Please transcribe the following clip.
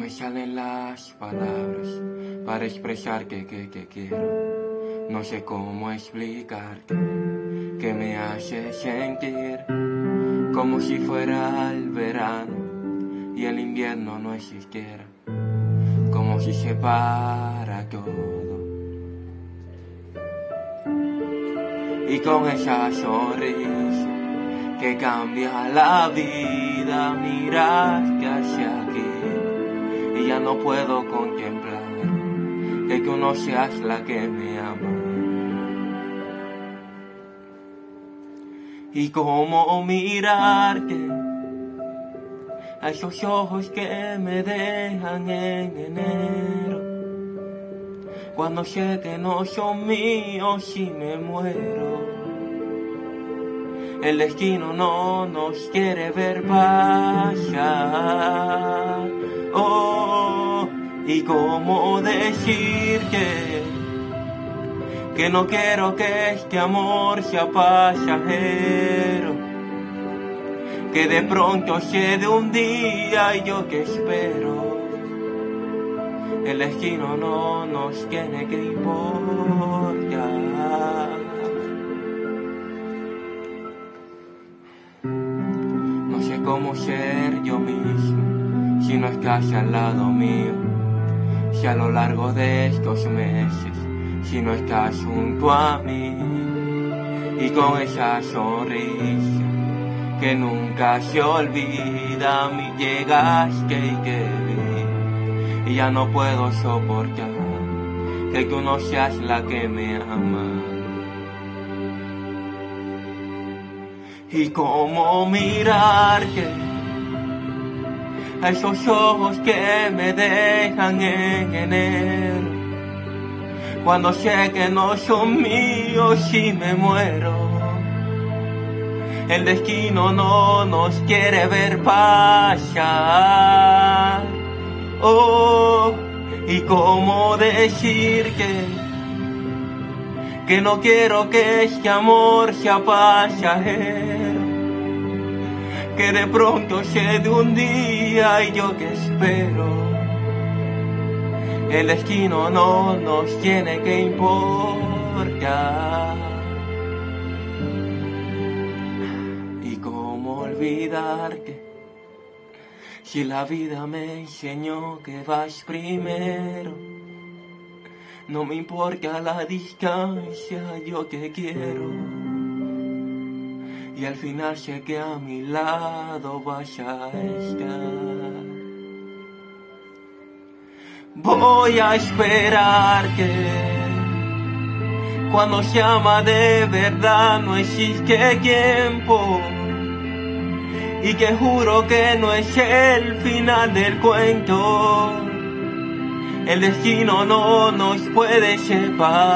me salen las palabras para expresar que, que quiero. No sé cómo explicarte que me hace sentir como si fuera el verano y el invierno no existiera, como si se para todo. Y con esa sonrisa que cambia la vida, miraste hacia aquí y ya no puedo contemplar que tú no seas la que me ama. Y cómo mirarte a esos ojos que me dejan en enero, cuando sé que no son míos y me muero. El destino no nos quiere ver pasar. Y cómo decir que, que no quiero que este amor sea pasajero. Que de pronto de un día y yo que espero. El destino no nos tiene que importar. No sé cómo ser yo mismo si no estás al lado mío. Si a lo largo de estos meses, si no estás junto a mí. Y con esa sonrisa que nunca se olvida, mí llegaste y que vi. Y ya no puedo soportar que tú no seas la que me ama. y cómo mirarte a esos ojos que me dejan en enero. Cuando sé que no son míos y me muero. El destino no nos quiere ver pasar. Oh y cómo decir que que no quiero que este amor sea pasajero, que de pronto se de un día y yo que espero. El destino no nos tiene que importar. Y cómo olvidar que si la vida me enseñó que vas primero no me importa la distancia, yo te quiero. Y al final sé que a mi lado vas a estar. Voy a esperar que cuando se ama de verdad no existe tiempo. Y que juro que no es el final del cuento el destino no nos puede separar.